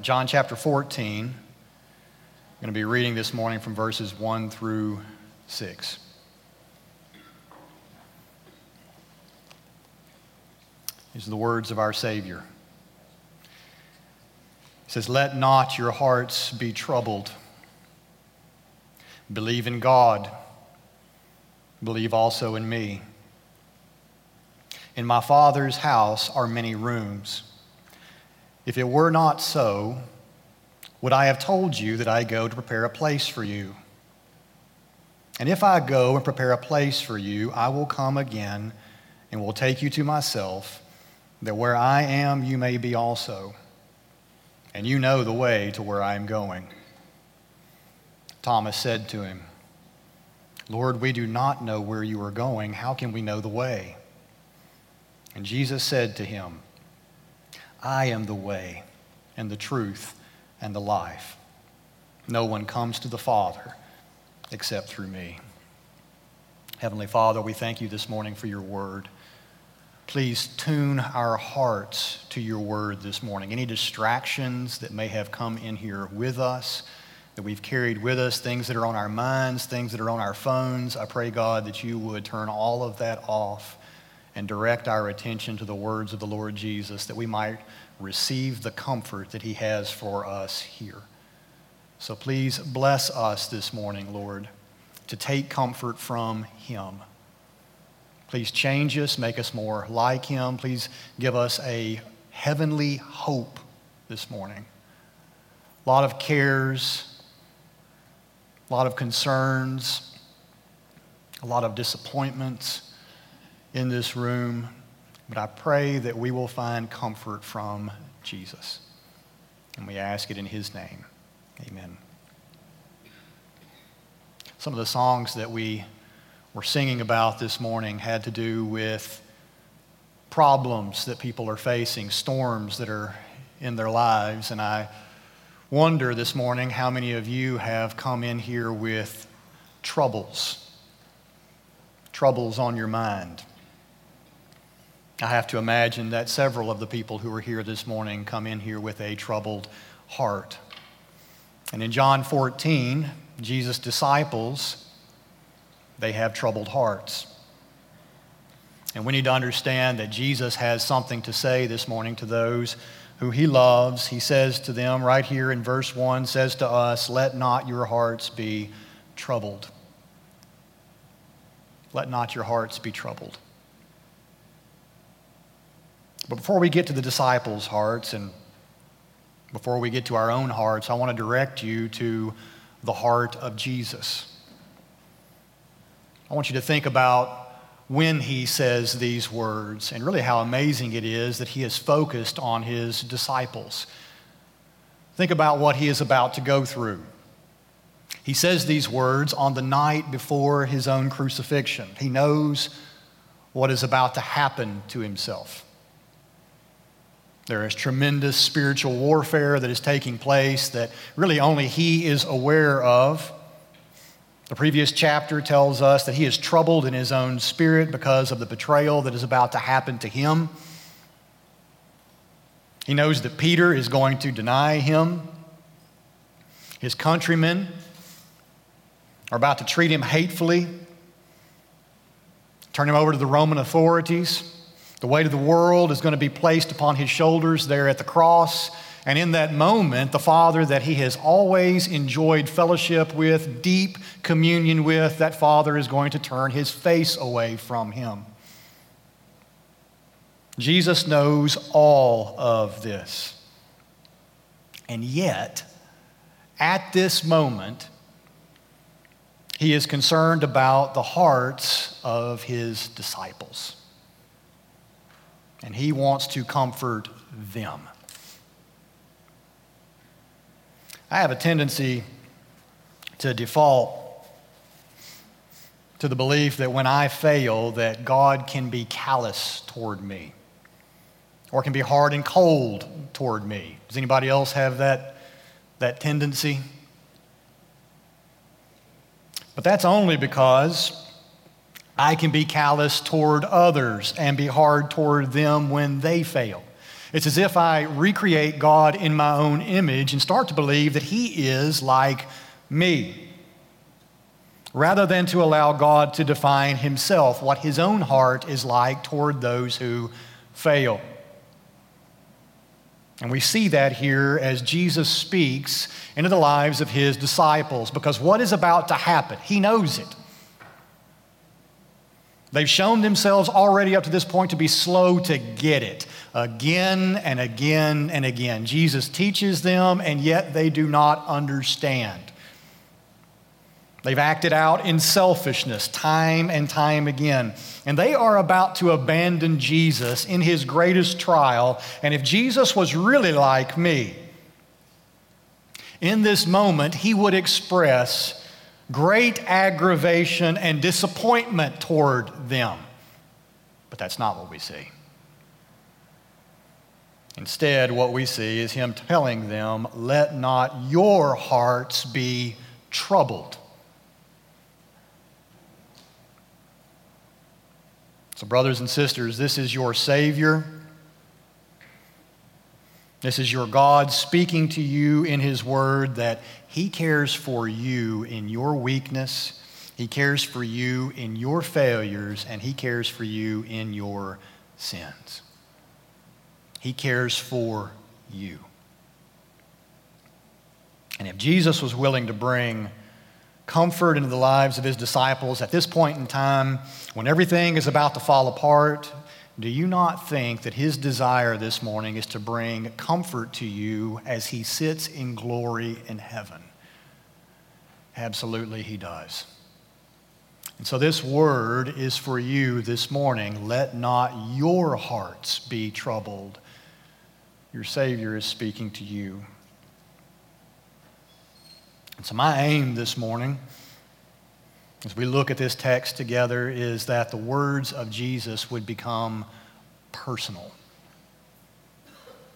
John chapter 14. I'm going to be reading this morning from verses 1 through 6. These are the words of our Savior. He says, Let not your hearts be troubled. Believe in God. Believe also in me. In my Father's house are many rooms. If it were not so, would I have told you that I go to prepare a place for you? And if I go and prepare a place for you, I will come again and will take you to myself, that where I am, you may be also. And you know the way to where I am going. Thomas said to him, Lord, we do not know where you are going. How can we know the way? And Jesus said to him, I am the way and the truth and the life. No one comes to the Father except through me. Heavenly Father, we thank you this morning for your word. Please tune our hearts to your word this morning. Any distractions that may have come in here with us, that we've carried with us, things that are on our minds, things that are on our phones, I pray, God, that you would turn all of that off and direct our attention to the words of the Lord Jesus that we might receive the comfort that he has for us here. So please bless us this morning, Lord, to take comfort from him. Please change us, make us more like him. Please give us a heavenly hope this morning. A lot of cares, a lot of concerns, a lot of disappointments in this room, but I pray that we will find comfort from Jesus. And we ask it in his name. Amen. Some of the songs that we were singing about this morning had to do with problems that people are facing, storms that are in their lives. And I wonder this morning how many of you have come in here with troubles, troubles on your mind. I have to imagine that several of the people who are here this morning come in here with a troubled heart. And in John 14, Jesus' disciples, they have troubled hearts. And we need to understand that Jesus has something to say this morning to those who he loves. He says to them right here in verse 1 says to us, Let not your hearts be troubled. Let not your hearts be troubled. But before we get to the disciples' hearts and before we get to our own hearts, I want to direct you to the heart of Jesus. I want you to think about when he says these words and really how amazing it is that he is focused on his disciples. Think about what he is about to go through. He says these words on the night before his own crucifixion. He knows what is about to happen to himself. There is tremendous spiritual warfare that is taking place that really only he is aware of. The previous chapter tells us that he is troubled in his own spirit because of the betrayal that is about to happen to him. He knows that Peter is going to deny him. His countrymen are about to treat him hatefully, turn him over to the Roman authorities. The weight of the world is going to be placed upon his shoulders there at the cross. And in that moment, the Father that he has always enjoyed fellowship with, deep communion with, that Father is going to turn his face away from him. Jesus knows all of this. And yet, at this moment, he is concerned about the hearts of his disciples and he wants to comfort them. I have a tendency to default to the belief that when I fail that God can be callous toward me or can be hard and cold toward me. Does anybody else have that, that tendency? But that's only because I can be callous toward others and be hard toward them when they fail. It's as if I recreate God in my own image and start to believe that He is like me, rather than to allow God to define Himself, what His own heart is like toward those who fail. And we see that here as Jesus speaks into the lives of his disciples because what is about to happen, he knows it. They've shown themselves already up to this point to be slow to get it again and again and again. Jesus teaches them, and yet they do not understand. They've acted out in selfishness time and time again. And they are about to abandon Jesus in his greatest trial. And if Jesus was really like me, in this moment, he would express great aggravation and disappointment toward them. But that's not what we see. Instead, what we see is him telling them, Let not your hearts be troubled. So, brothers and sisters, this is your Savior. This is your God speaking to you in His Word that He cares for you in your weakness, He cares for you in your failures, and He cares for you in your sins. He cares for you. And if Jesus was willing to bring comfort into the lives of his disciples at this point in time when everything is about to fall apart, do you not think that his desire this morning is to bring comfort to you as he sits in glory in heaven? Absolutely, he does. And so, this word is for you this morning. Let not your hearts be troubled. Your Savior is speaking to you. And so, my aim this morning, as we look at this text together, is that the words of Jesus would become personal.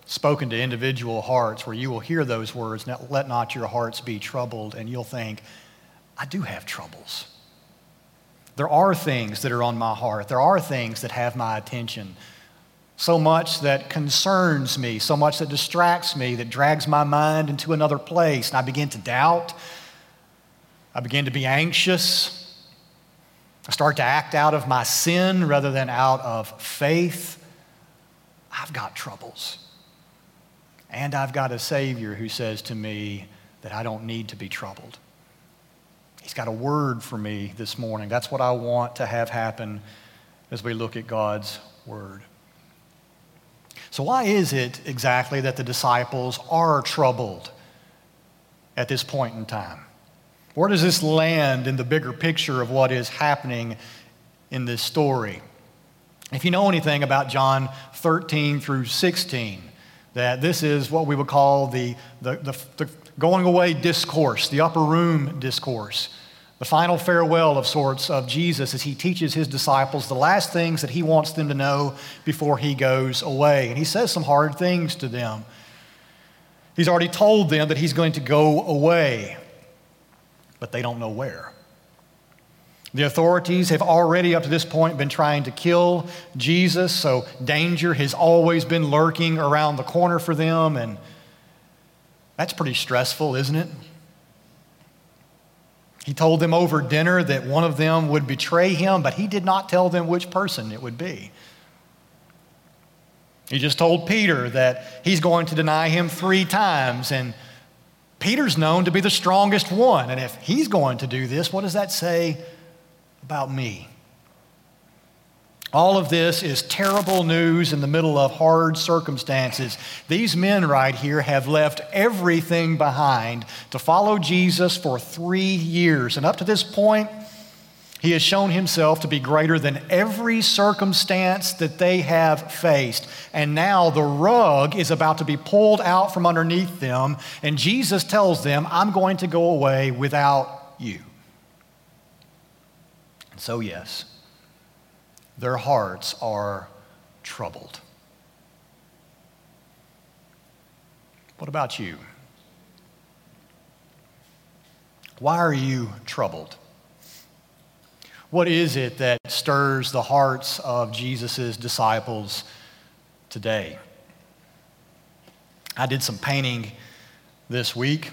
Spoken to individual hearts, where you will hear those words, let not your hearts be troubled, and you'll think, I do have troubles. There are things that are on my heart. There are things that have my attention so much that concerns me, so much that distracts me, that drags my mind into another place. And I begin to doubt. I begin to be anxious. I start to act out of my sin rather than out of faith. I've got troubles. And I've got a Savior who says to me that I don't need to be troubled. He's got a word for me this morning. That's what I want to have happen as we look at God's word. So, why is it exactly that the disciples are troubled at this point in time? Where does this land in the bigger picture of what is happening in this story? If you know anything about John 13 through 16, that this is what we would call the, the, the, the going away discourse, the upper room discourse the final farewell of sorts of Jesus as he teaches his disciples the last things that he wants them to know before he goes away. And he says some hard things to them. He's already told them that he's going to go away, but they don't know where. The authorities have already, up to this point, been trying to kill Jesus, so danger has always been lurking around the corner for them, and that's pretty stressful, isn't it? He told them over dinner that one of them would betray him, but he did not tell them which person it would be. He just told Peter that he's going to deny him three times, and Peter's known to be the strongest one. And if he's going to do this, what does that say about me? All of this is terrible news in the middle of hard circumstances. These men right here have left everything behind to follow Jesus for three years. And up to this point, he has shown himself to be greater than every circumstance that they have faced. And now the rug is about to be pulled out from underneath them. And Jesus tells them, I'm going to go away without you. And so, yes their hearts are troubled. What about you? Why are you troubled? What is it that stirs the hearts of Jesus' disciples today? I did some painting this week.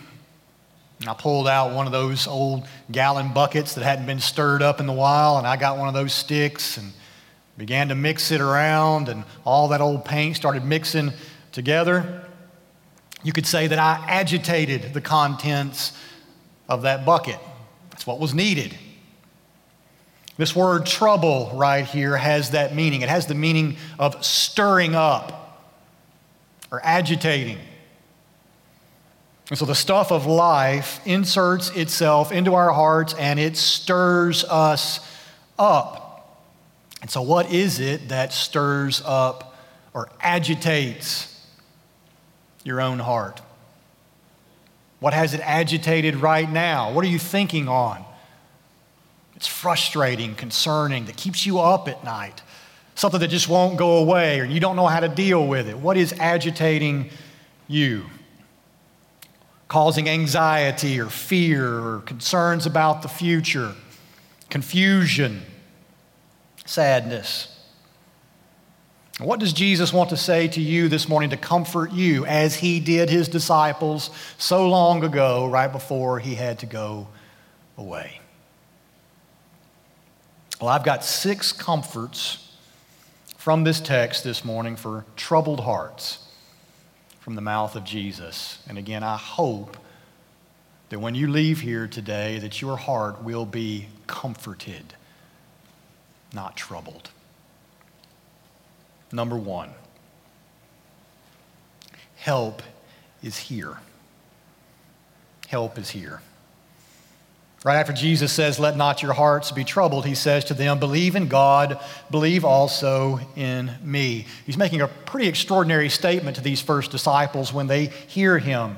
And I pulled out one of those old gallon buckets that hadn't been stirred up in a while, and I got one of those sticks and began to mix it around, and all that old paint started mixing together. You could say that I agitated the contents of that bucket. That's what was needed. This word trouble right here has that meaning. It has the meaning of stirring up or agitating. And so the stuff of life inserts itself into our hearts and it stirs us up. And so, what is it that stirs up or agitates your own heart? What has it agitated right now? What are you thinking on? It's frustrating, concerning, that keeps you up at night. Something that just won't go away or you don't know how to deal with it. What is agitating you? Causing anxiety or fear or concerns about the future, confusion, sadness. What does Jesus want to say to you this morning to comfort you as he did his disciples so long ago, right before he had to go away? Well, I've got six comforts from this text this morning for troubled hearts from the mouth of Jesus. And again, I hope that when you leave here today that your heart will be comforted, not troubled. Number 1. Help is here. Help is here. Right after Jesus says, Let not your hearts be troubled, he says to them, Believe in God, believe also in me. He's making a pretty extraordinary statement to these first disciples when they hear him.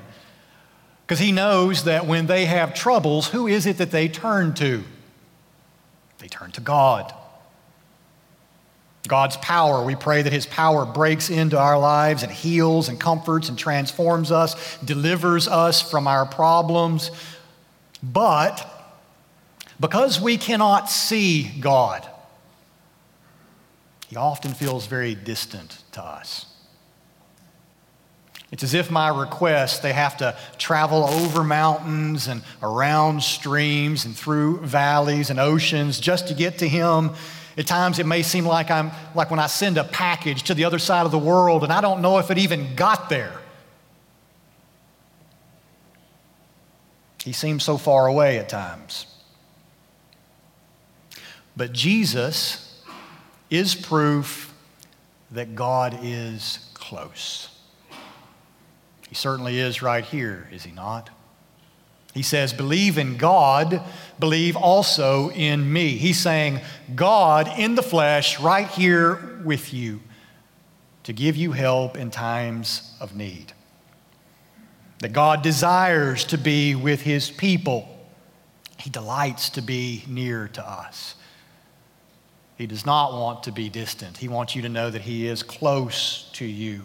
Because he knows that when they have troubles, who is it that they turn to? They turn to God. God's power, we pray that His power breaks into our lives and heals and comforts and transforms us, delivers us from our problems. But because we cannot see God, He often feels very distant to us. It's as if my requests, they have to travel over mountains and around streams and through valleys and oceans just to get to Him. At times it may seem like I'm like when I send a package to the other side of the world and I don't know if it even got there. He seems so far away at times. But Jesus is proof that God is close. He certainly is right here, is he not? He says, Believe in God, believe also in me. He's saying, God in the flesh, right here with you, to give you help in times of need. That God desires to be with his people, he delights to be near to us. He does not want to be distant. He wants you to know that He is close to you.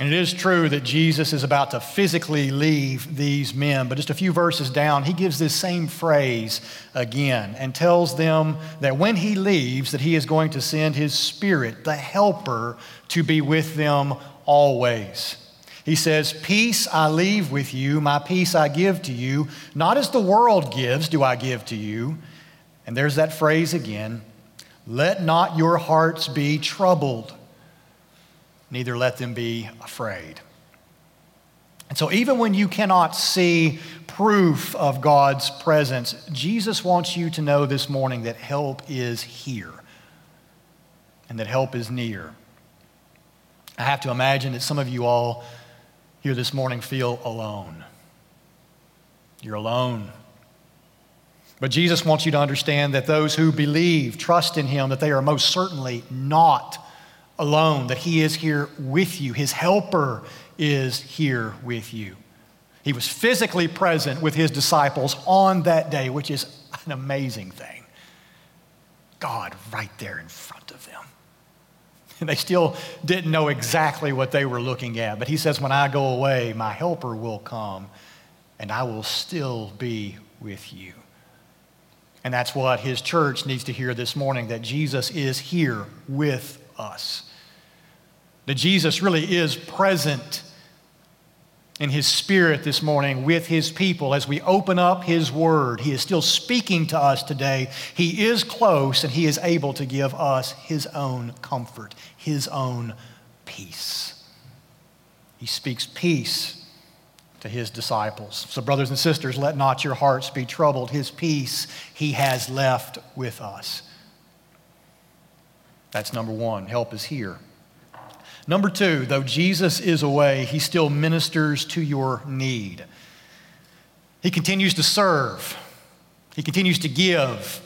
And it is true that Jesus is about to physically leave these men, but just a few verses down, he gives this same phrase again and tells them that when he leaves that he is going to send his spirit, the helper, to be with them always. He says, Peace I leave with you, my peace I give to you. Not as the world gives, do I give to you. And there's that phrase again let not your hearts be troubled, neither let them be afraid. And so, even when you cannot see proof of God's presence, Jesus wants you to know this morning that help is here and that help is near. I have to imagine that some of you all here this morning feel alone. You're alone but Jesus wants you to understand that those who believe, trust in Him, that they are most certainly not alone, that He is here with you. His helper is here with you. He was physically present with His disciples on that day, which is an amazing thing. God right there in front of them. And they still didn't know exactly what they were looking at. But He says, When I go away, my helper will come, and I will still be with you. And that's what his church needs to hear this morning that Jesus is here with us. That Jesus really is present in His Spirit this morning with His people as we open up His Word. He is still speaking to us today. He is close and He is able to give us His own comfort, His own peace. He speaks peace to His disciples. So, brothers and sisters, let not your hearts be troubled. His peace He has left with us. That's number one. Help is here. Number two, though Jesus is away, he still ministers to your need. He continues to serve, he continues to give,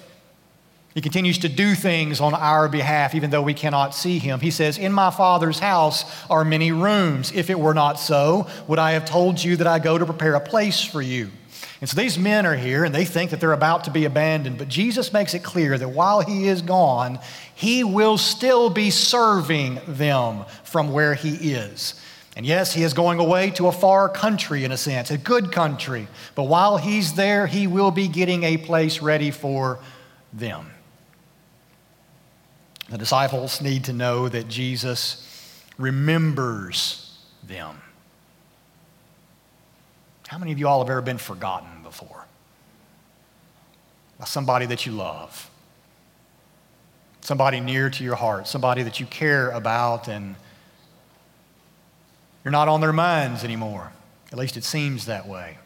he continues to do things on our behalf, even though we cannot see him. He says, In my Father's house are many rooms. If it were not so, would I have told you that I go to prepare a place for you? And so these men are here and they think that they're about to be abandoned, but Jesus makes it clear that while he is gone, he will still be serving them from where he is. And yes, he is going away to a far country in a sense, a good country, but while he's there, he will be getting a place ready for them. The disciples need to know that Jesus remembers them. How many of you all have ever been forgotten before? By somebody that you love, somebody near to your heart, somebody that you care about, and you're not on their minds anymore. At least it seems that way.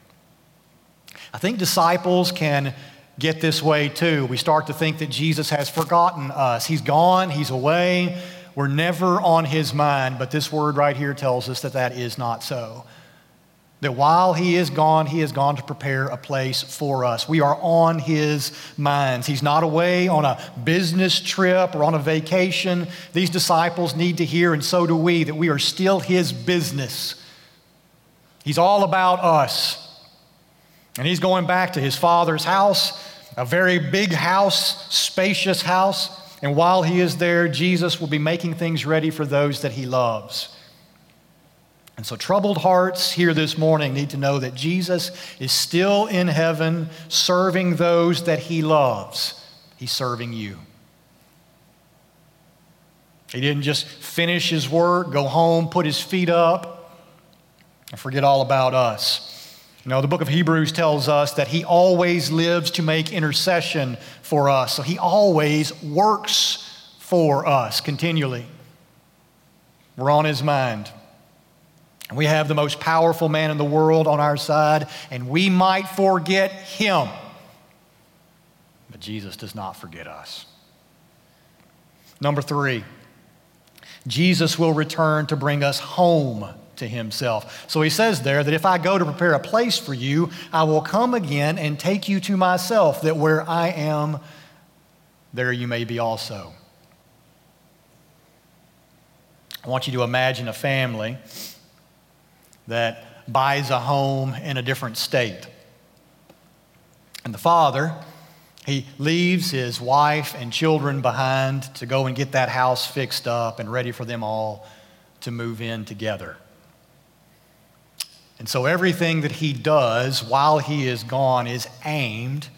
I think disciples can get this way too. We start to think that Jesus has forgotten us. He's gone, He's away, we're never on His mind, but this word right here tells us that that is not so. That while he is gone, he has gone to prepare a place for us. We are on his minds. He's not away on a business trip or on a vacation. These disciples need to hear, and so do we, that we are still his business. He's all about us. And he's going back to his father's house, a very big house, spacious house. And while he is there, Jesus will be making things ready for those that he loves. And so, troubled hearts here this morning need to know that Jesus is still in heaven serving those that he loves. He's serving you. He didn't just finish his work, go home, put his feet up, and forget all about us. You know, the book of Hebrews tells us that he always lives to make intercession for us. So he always works for us continually. We're on his mind. We have the most powerful man in the world on our side, and we might forget him. But Jesus does not forget us. Number three, Jesus will return to bring us home to himself. So he says there that if I go to prepare a place for you, I will come again and take you to myself, that where I am, there you may be also. I want you to imagine a family that buys a home in a different state. And the father, he leaves his wife and children behind to go and get that house fixed up and ready for them all to move in together. And so everything that he does while he is gone is aimed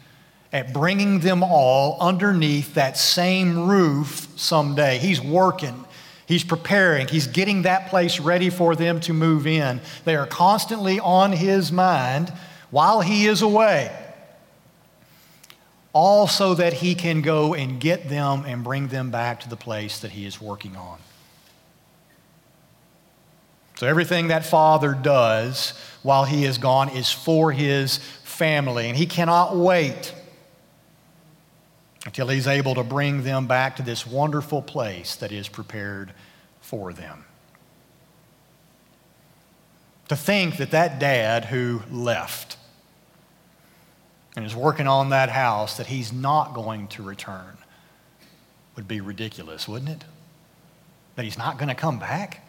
at bringing them all underneath that same roof someday. He's working He's preparing, he's getting that place ready for them to move in. They are constantly on his mind while he is away, all so that he can go and get them and bring them back to the place that he is working on. So, everything that father does while he is gone is for his family, and he cannot wait until he's able to bring them back to this wonderful place that is prepared for them. To think that that dad who left and is working on that house, that he's not going to return, would be ridiculous, wouldn't it? That he's not going to come back?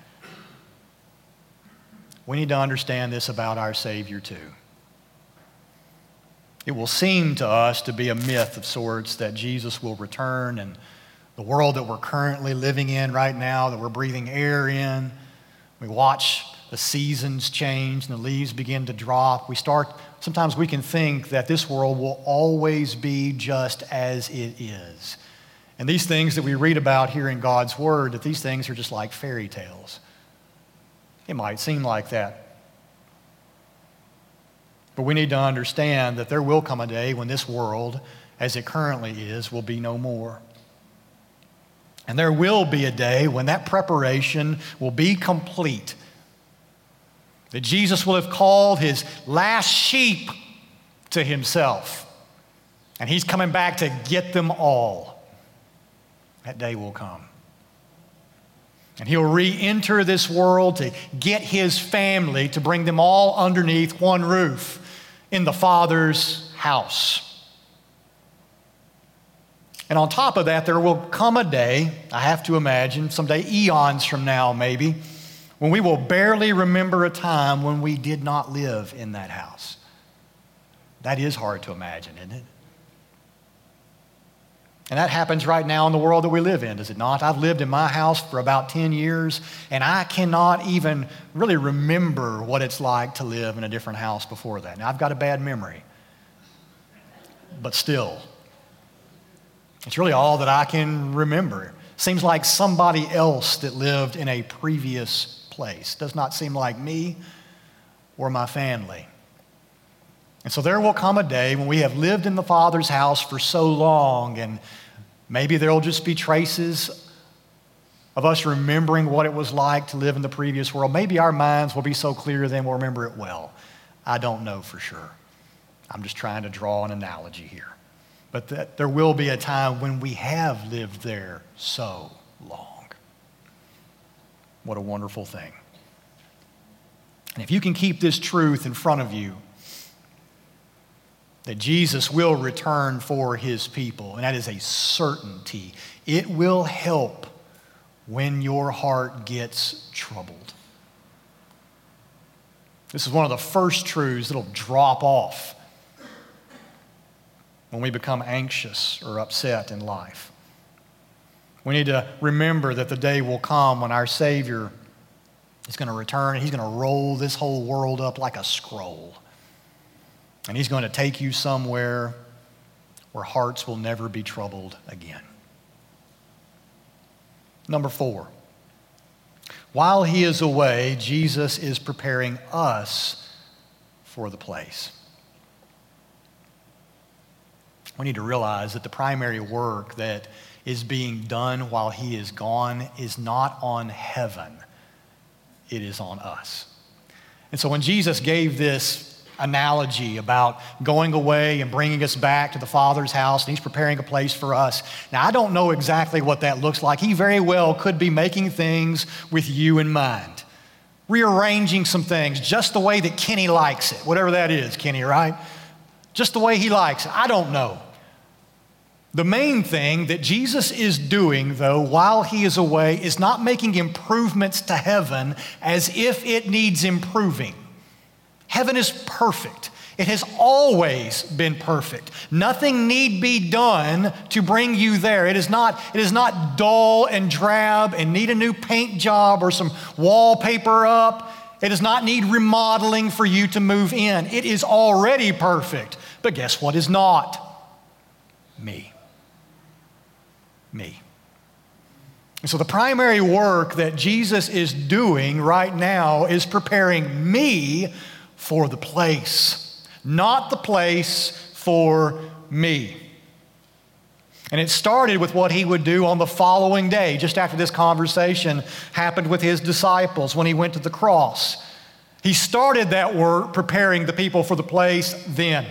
We need to understand this about our Savior, too. It will seem to us to be a myth of sorts that Jesus will return and the world that we're currently living in right now, that we're breathing air in. We watch the seasons change and the leaves begin to drop. We start, sometimes we can think that this world will always be just as it is. And these things that we read about here in God's Word, that these things are just like fairy tales. It might seem like that. But we need to understand that there will come a day when this world, as it currently is, will be no more. And there will be a day when that preparation will be complete. That Jesus will have called his last sheep to himself. And he's coming back to get them all. That day will come. And he'll re enter this world to get his family, to bring them all underneath one roof in the Father's house. And on top of that, there will come a day, I have to imagine, someday, eons from now maybe, when we will barely remember a time when we did not live in that house. That is hard to imagine, isn't it? And that happens right now in the world that we live in, does it not? I've lived in my house for about 10 years, and I cannot even really remember what it's like to live in a different house before that. Now, I've got a bad memory, but still, it's really all that I can remember. Seems like somebody else that lived in a previous place. Does not seem like me or my family. And so there will come a day when we have lived in the Father's house for so long, and maybe there will just be traces of us remembering what it was like to live in the previous world. Maybe our minds will be so clear then we'll remember it well. I don't know for sure. I'm just trying to draw an analogy here. But that there will be a time when we have lived there so long. What a wonderful thing. And if you can keep this truth in front of you, that Jesus will return for his people, and that is a certainty. It will help when your heart gets troubled. This is one of the first truths that'll drop off when we become anxious or upset in life. We need to remember that the day will come when our Savior is going to return and He's going to roll this whole world up like a scroll. And He's going to take you somewhere where hearts will never be troubled again. Number four, while He is away, Jesus is preparing us for the place. We need to realize that the primary work that is being done while He is gone is not on heaven, it is on us. And so when Jesus gave this analogy about going away and bringing us back to the Father's house, and He's preparing a place for us. Now, I don't know exactly what that looks like. He very well could be making things with you in mind, rearranging some things just the way that Kenny likes it, whatever that is, Kenny, right? Just the way He likes it. I don't know. The main thing that Jesus is doing, though, while he is away, is not making improvements to heaven as if it needs improving. Heaven is perfect. It has always been perfect. Nothing need be done to bring you there. It is not, it is not dull and drab and need a new paint job or some wallpaper up. It does not need remodeling for you to move in. It is already perfect. But guess what is not? Me. Me. And so the primary work that Jesus is doing right now is preparing me for the place, not the place for me. And it started with what he would do on the following day, just after this conversation happened with his disciples when he went to the cross. He started that work preparing the people for the place then.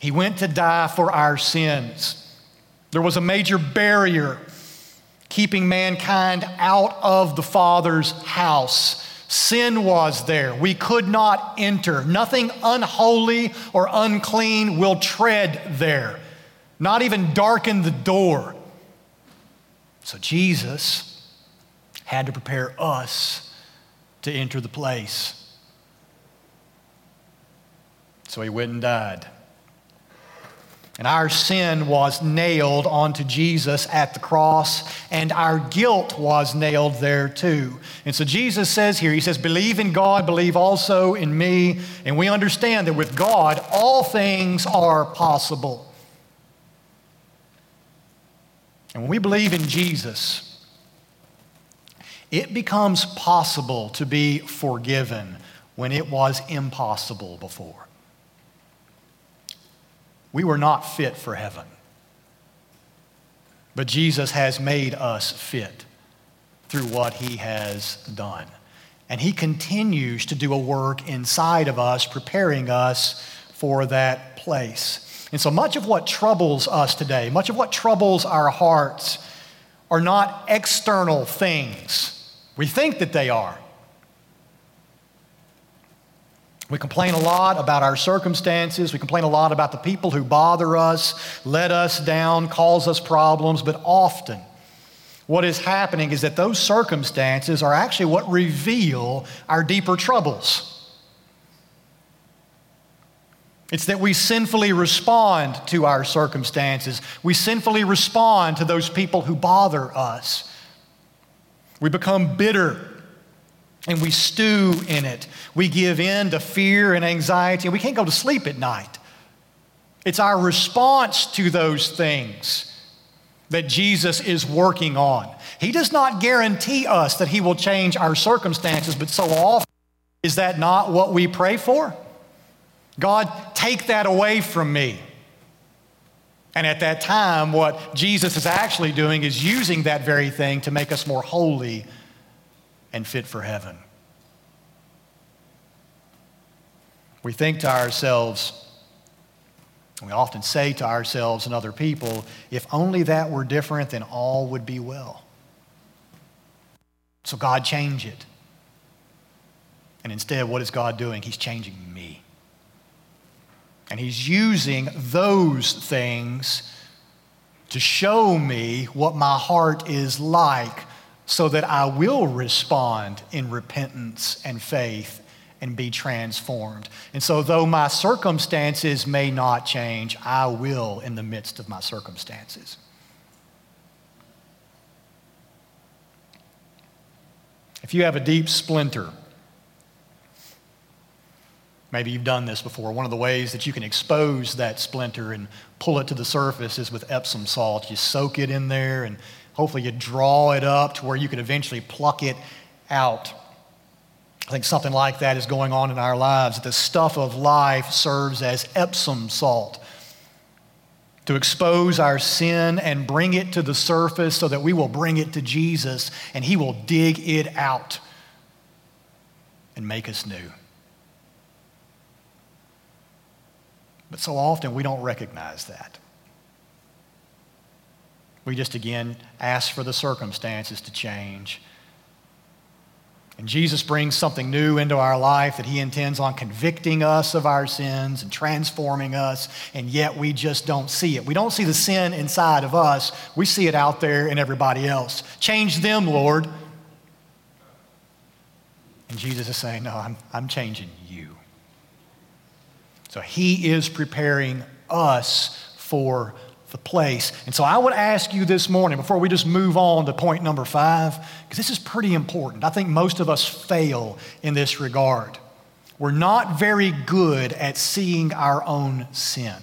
He went to die for our sins. There was a major barrier keeping mankind out of the Father's house. Sin was there. We could not enter. Nothing unholy or unclean will tread there, not even darken the door. So Jesus had to prepare us to enter the place. So he went and died. And our sin was nailed onto Jesus at the cross, and our guilt was nailed there too. And so Jesus says here, He says, Believe in God, believe also in me. And we understand that with God, all things are possible. And when we believe in Jesus, it becomes possible to be forgiven when it was impossible before. We were not fit for heaven, but Jesus has made us fit through what he has done. And he continues to do a work inside of us, preparing us for that place. And so much of what troubles us today, much of what troubles our hearts, are not external things. We think that they are. We complain a lot about our circumstances. We complain a lot about the people who bother us, let us down, cause us problems, but often what is happening is that those circumstances are actually what reveal our deeper troubles. It's that we sinfully respond to our circumstances. We sinfully respond to those people who bother us. We become bitter and we stew in it. We give in to fear and anxiety, and we can't go to sleep at night. It's our response to those things that Jesus is working on. He does not guarantee us that He will change our circumstances, but so often, is that not what we pray for? God, take that away from me. And at that time, what Jesus is actually doing is using that very thing to make us more holy and fit for heaven. We think to ourselves, we often say to ourselves and other people, if only that were different, then all would be well. So God change it. And instead, what is God doing? He's changing me. And He's using those things to show me what my heart is like so that I will respond in repentance and faith and be transformed. And so, though my circumstances may not change, I will in the midst of my circumstances. If you have a deep splinter, maybe you've done this before. One of the ways that you can expose that splinter and pull it to the surface is with Epsom salt. You soak it in there and hopefully you draw it up to where you can eventually pluck it out. I think something like that is going on in our lives. The stuff of life serves as Epsom salt to expose our sin and bring it to the surface so that we will bring it to Jesus and He will dig it out and make us new. But so often we don't recognize that. We just again ask for the circumstances to change and Jesus brings something new into our life that he intends on convicting us of our sins and transforming us, and yet we just don't see it. We don't see the sin inside of us, we see it out there in everybody else. Change them, Lord. And Jesus is saying, No, I'm, I'm changing you. So he is preparing us for the place. And so I would ask you this morning, before we just move on to point number five, because this is pretty important. I think most of us fail in this regard. We're not very good at seeing our own sin.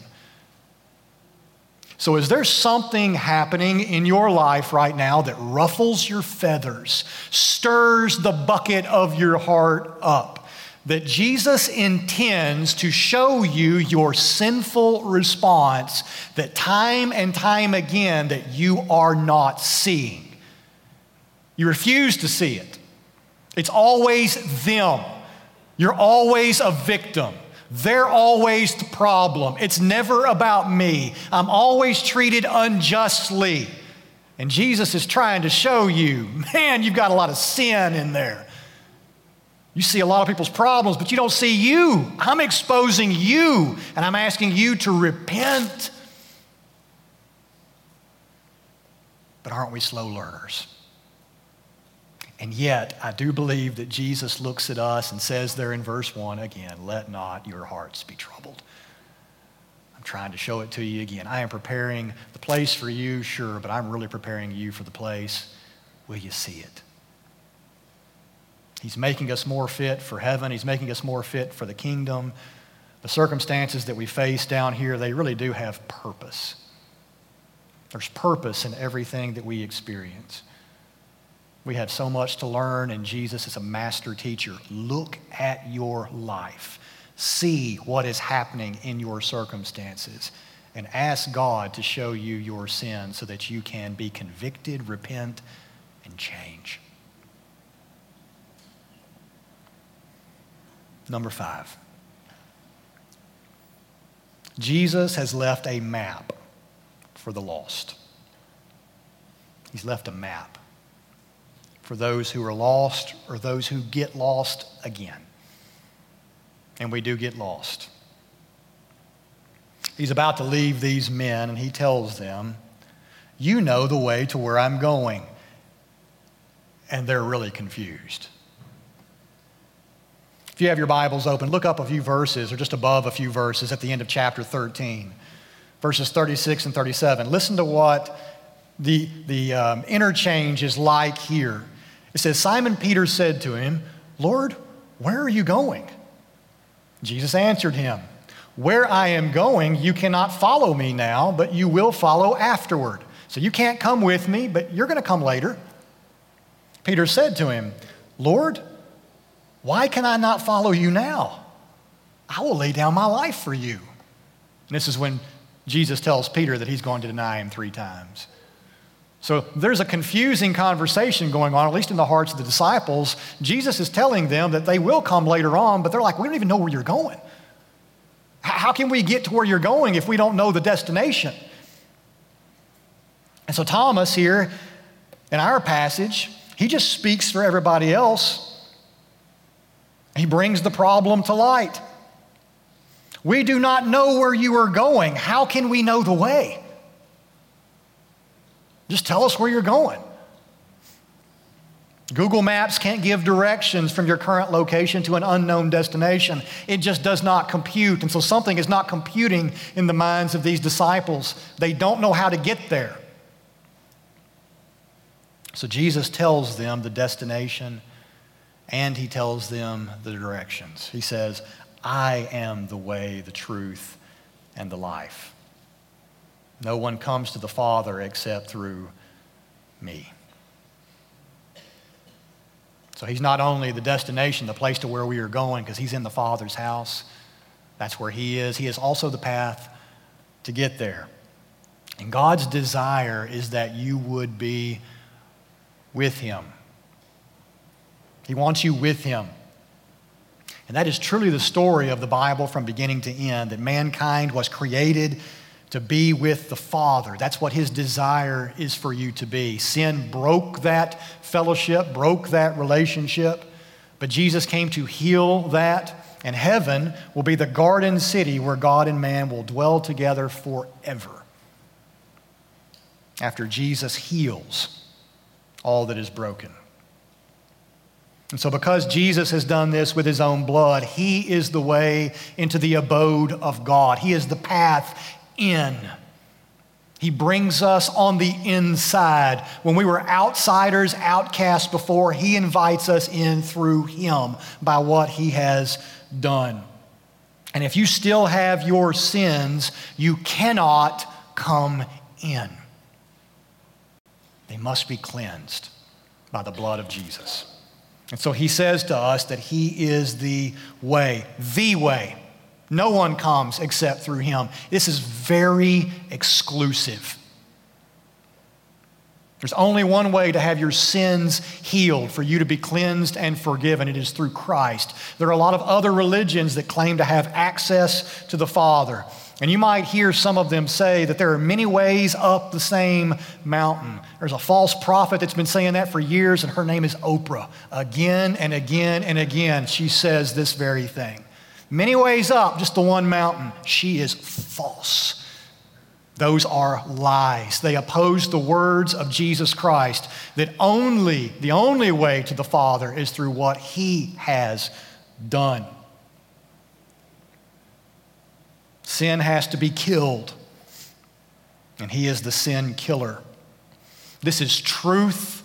So, is there something happening in your life right now that ruffles your feathers, stirs the bucket of your heart up? That Jesus intends to show you your sinful response that time and time again that you are not seeing. You refuse to see it. It's always them. You're always a victim. They're always the problem. It's never about me. I'm always treated unjustly. And Jesus is trying to show you, man, you've got a lot of sin in there. You see a lot of people's problems, but you don't see you. I'm exposing you, and I'm asking you to repent. But aren't we slow learners? And yet, I do believe that Jesus looks at us and says there in verse 1 again, let not your hearts be troubled. I'm trying to show it to you again. I am preparing the place for you, sure, but I'm really preparing you for the place. Will you see it? He's making us more fit for heaven. He's making us more fit for the kingdom. The circumstances that we face down here, they really do have purpose. There's purpose in everything that we experience. We have so much to learn, and Jesus is a master teacher. Look at your life. See what is happening in your circumstances and ask God to show you your sin so that you can be convicted, repent, and change. Number five. Jesus has left a map for the lost. He's left a map for those who are lost or those who get lost again. And we do get lost. He's about to leave these men, and he tells them, You know the way to where I'm going. And they're really confused. If you have your Bibles open, look up a few verses or just above a few verses at the end of chapter 13, verses 36 and 37. Listen to what the, the um, interchange is like here. It says, Simon Peter said to him, Lord, where are you going? Jesus answered him, Where I am going, you cannot follow me now, but you will follow afterward. So you can't come with me, but you're going to come later. Peter said to him, Lord, why can I not follow you now? I will lay down my life for you. And this is when Jesus tells Peter that he's going to deny him three times. So there's a confusing conversation going on, at least in the hearts of the disciples. Jesus is telling them that they will come later on, but they're like, we don't even know where you're going. How can we get to where you're going if we don't know the destination? And so Thomas here in our passage, he just speaks for everybody else he brings the problem to light. We do not know where you are going. How can we know the way? Just tell us where you're going. Google Maps can't give directions from your current location to an unknown destination. It just does not compute. And so something is not computing in the minds of these disciples. They don't know how to get there. So Jesus tells them the destination and he tells them the directions. He says, I am the way, the truth, and the life. No one comes to the Father except through me. So he's not only the destination, the place to where we are going, because he's in the Father's house. That's where he is. He is also the path to get there. And God's desire is that you would be with him. He wants you with him. And that is truly the story of the Bible from beginning to end that mankind was created to be with the Father. That's what his desire is for you to be. Sin broke that fellowship, broke that relationship, but Jesus came to heal that. And heaven will be the garden city where God and man will dwell together forever. After Jesus heals all that is broken. And so, because Jesus has done this with his own blood, he is the way into the abode of God. He is the path in. He brings us on the inside. When we were outsiders, outcasts before, he invites us in through him by what he has done. And if you still have your sins, you cannot come in. They must be cleansed by the blood of Jesus. And so he says to us that he is the way, the way. No one comes except through him. This is very exclusive. There's only one way to have your sins healed, for you to be cleansed and forgiven. It is through Christ. There are a lot of other religions that claim to have access to the Father. And you might hear some of them say that there are many ways up the same mountain. There's a false prophet that's been saying that for years, and her name is Oprah. Again and again and again, she says this very thing. Many ways up, just the one mountain. She is false. Those are lies. They oppose the words of Jesus Christ that only, the only way to the Father is through what He has done. Sin has to be killed, and He is the sin killer. This is truth,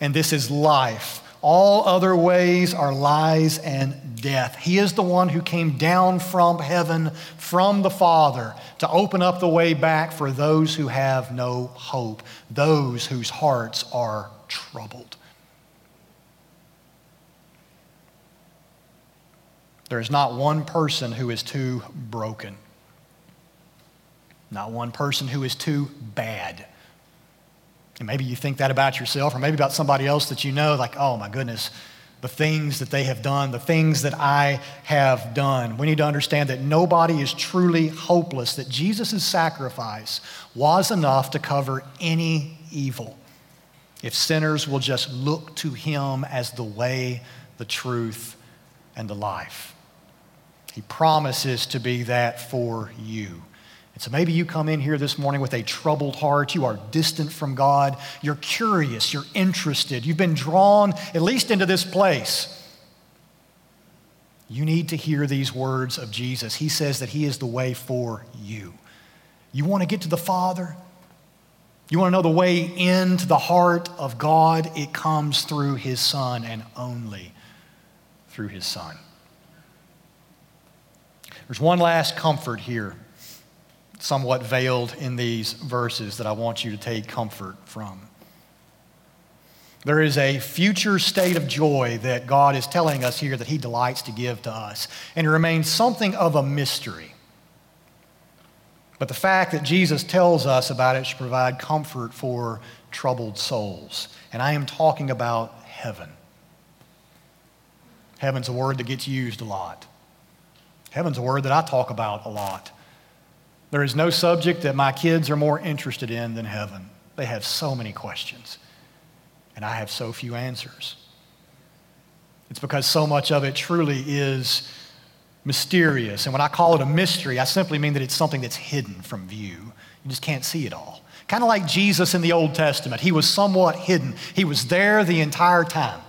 and this is life. All other ways are lies and death. He is the one who came down from heaven, from the Father, to open up the way back for those who have no hope, those whose hearts are troubled. There is not one person who is too broken, not one person who is too bad. And maybe you think that about yourself, or maybe about somebody else that you know, like, oh my goodness, the things that they have done, the things that I have done. We need to understand that nobody is truly hopeless, that Jesus' sacrifice was enough to cover any evil. If sinners will just look to him as the way, the truth, and the life. He promises to be that for you. And so maybe you come in here this morning with a troubled heart. You are distant from God. You're curious. You're interested. You've been drawn, at least into this place. You need to hear these words of Jesus. He says that He is the way for you. You want to get to the Father? You want to know the way into the heart of God? It comes through His Son and only through His Son. There's one last comfort here somewhat veiled in these verses that I want you to take comfort from. There is a future state of joy that God is telling us here that He delights to give to us, and it remains something of a mystery. But the fact that Jesus tells us about it should provide comfort for troubled souls. And I am talking about heaven. Heaven's a word that gets used a lot. Heaven's a word that I talk about a lot. There is no subject that my kids are more interested in than heaven. They have so many questions, and I have so few answers. It's because so much of it truly is mysterious. And when I call it a mystery, I simply mean that it's something that's hidden from view. You just can't see it all. Kind of like Jesus in the Old Testament. He was somewhat hidden, he was there the entire time.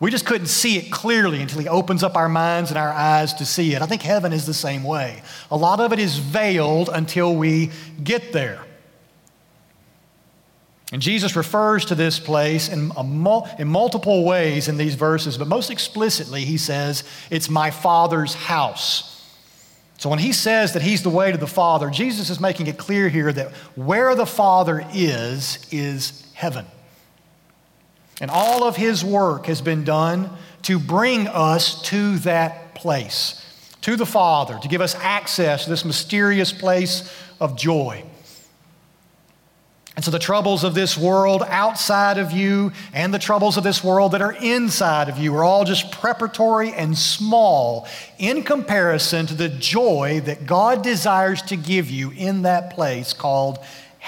We just couldn't see it clearly until He opens up our minds and our eyes to see it. I think heaven is the same way. A lot of it is veiled until we get there. And Jesus refers to this place in, mul- in multiple ways in these verses, but most explicitly, he says, It's my Father's house. So when he says that he's the way to the Father, Jesus is making it clear here that where the Father is, is heaven. And all of his work has been done to bring us to that place, to the Father, to give us access to this mysterious place of joy. And so, the troubles of this world outside of you and the troubles of this world that are inside of you are all just preparatory and small in comparison to the joy that God desires to give you in that place called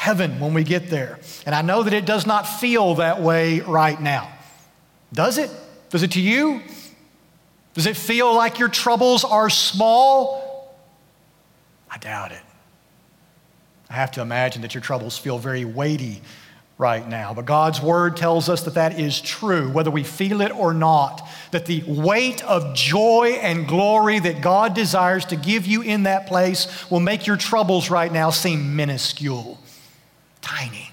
heaven when we get there. And I know that it does not feel that way right now. Does it? Does it to you? Does it feel like your troubles are small? I doubt it. I have to imagine that your troubles feel very weighty right now. But God's word tells us that that is true, whether we feel it or not, that the weight of joy and glory that God desires to give you in that place will make your troubles right now seem minuscule tiny.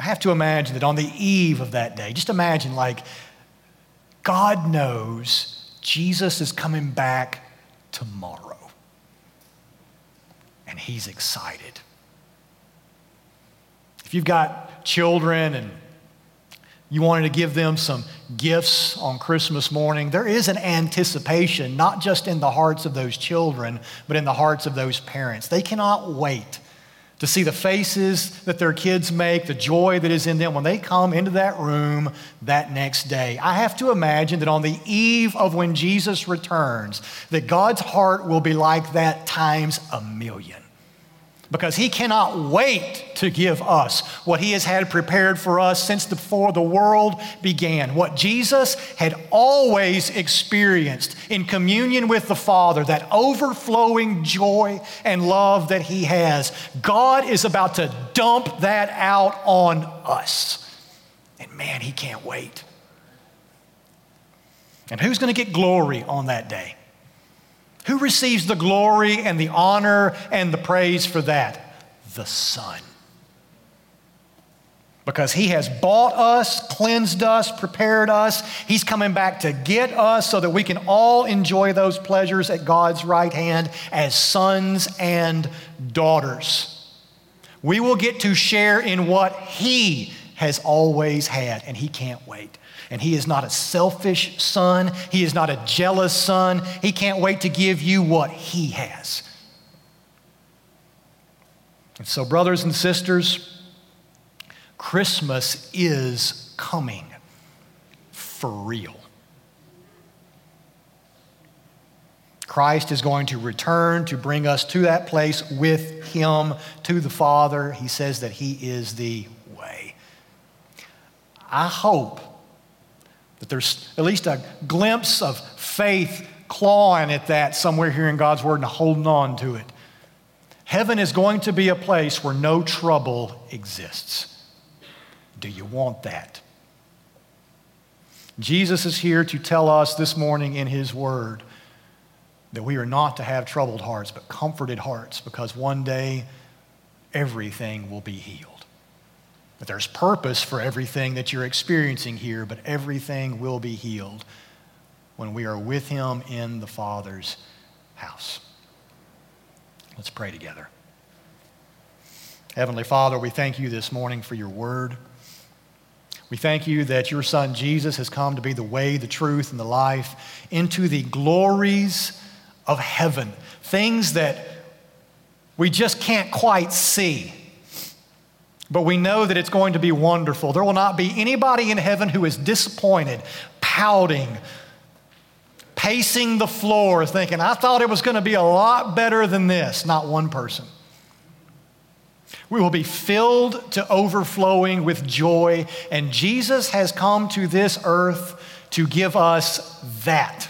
I have to imagine that on the eve of that day, just imagine like God knows Jesus is coming back tomorrow. And he's excited. If you've got children and you wanted to give them some gifts on Christmas morning. There is an anticipation, not just in the hearts of those children, but in the hearts of those parents. They cannot wait to see the faces that their kids make, the joy that is in them when they come into that room that next day. I have to imagine that on the eve of when Jesus returns, that God's heart will be like that times a million because he cannot wait to give us what he has had prepared for us since before the world began. What Jesus had always experienced in communion with the Father, that overflowing joy and love that he has. God is about to dump that out on us. And man, he can't wait. And who's going to get glory on that day? Who receives the glory and the honor and the praise for that? The Son. Because he has bought us, cleansed us, prepared us. He's coming back to get us so that we can all enjoy those pleasures at God's right hand as sons and daughters. We will get to share in what he has always had, and he can't wait. And He is not a selfish son. He is not a jealous son. He can't wait to give you what He has. And so, brothers and sisters, Christmas is coming for real. Christ is going to return to bring us to that place with Him, to the Father. He says that He is the way. I hope that there's at least a glimpse of faith clawing at that somewhere here in God's Word and holding on to it. Heaven is going to be a place where no trouble exists. Do you want that? Jesus is here to tell us this morning in His Word that we are not to have troubled hearts, but comforted hearts, because one day everything will be healed. That there's purpose for everything that you're experiencing here, but everything will be healed when we are with Him in the Father's house. Let's pray together. Heavenly Father, we thank you this morning for your word. We thank you that your Son Jesus has come to be the way, the truth, and the life into the glories of heaven, things that we just can't quite see. But we know that it's going to be wonderful. There will not be anybody in heaven who is disappointed, pouting, pacing the floor, thinking, I thought it was going to be a lot better than this. Not one person. We will be filled to overflowing with joy, and Jesus has come to this earth to give us that.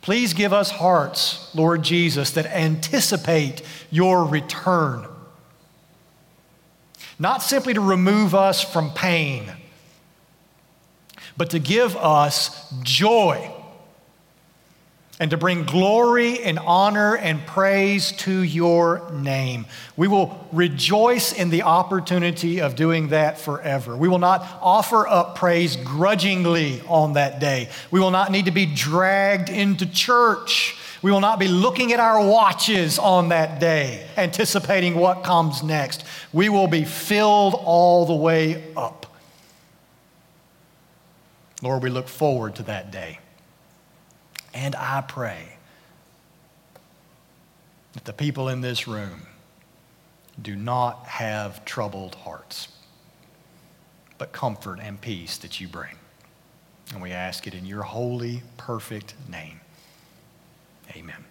Please give us hearts, Lord Jesus, that anticipate your return. Not simply to remove us from pain, but to give us joy and to bring glory and honor and praise to your name. We will rejoice in the opportunity of doing that forever. We will not offer up praise grudgingly on that day. We will not need to be dragged into church. We will not be looking at our watches on that day, anticipating what comes next. We will be filled all the way up. Lord, we look forward to that day. And I pray that the people in this room do not have troubled hearts, but comfort and peace that you bring. And we ask it in your holy, perfect name. Amen.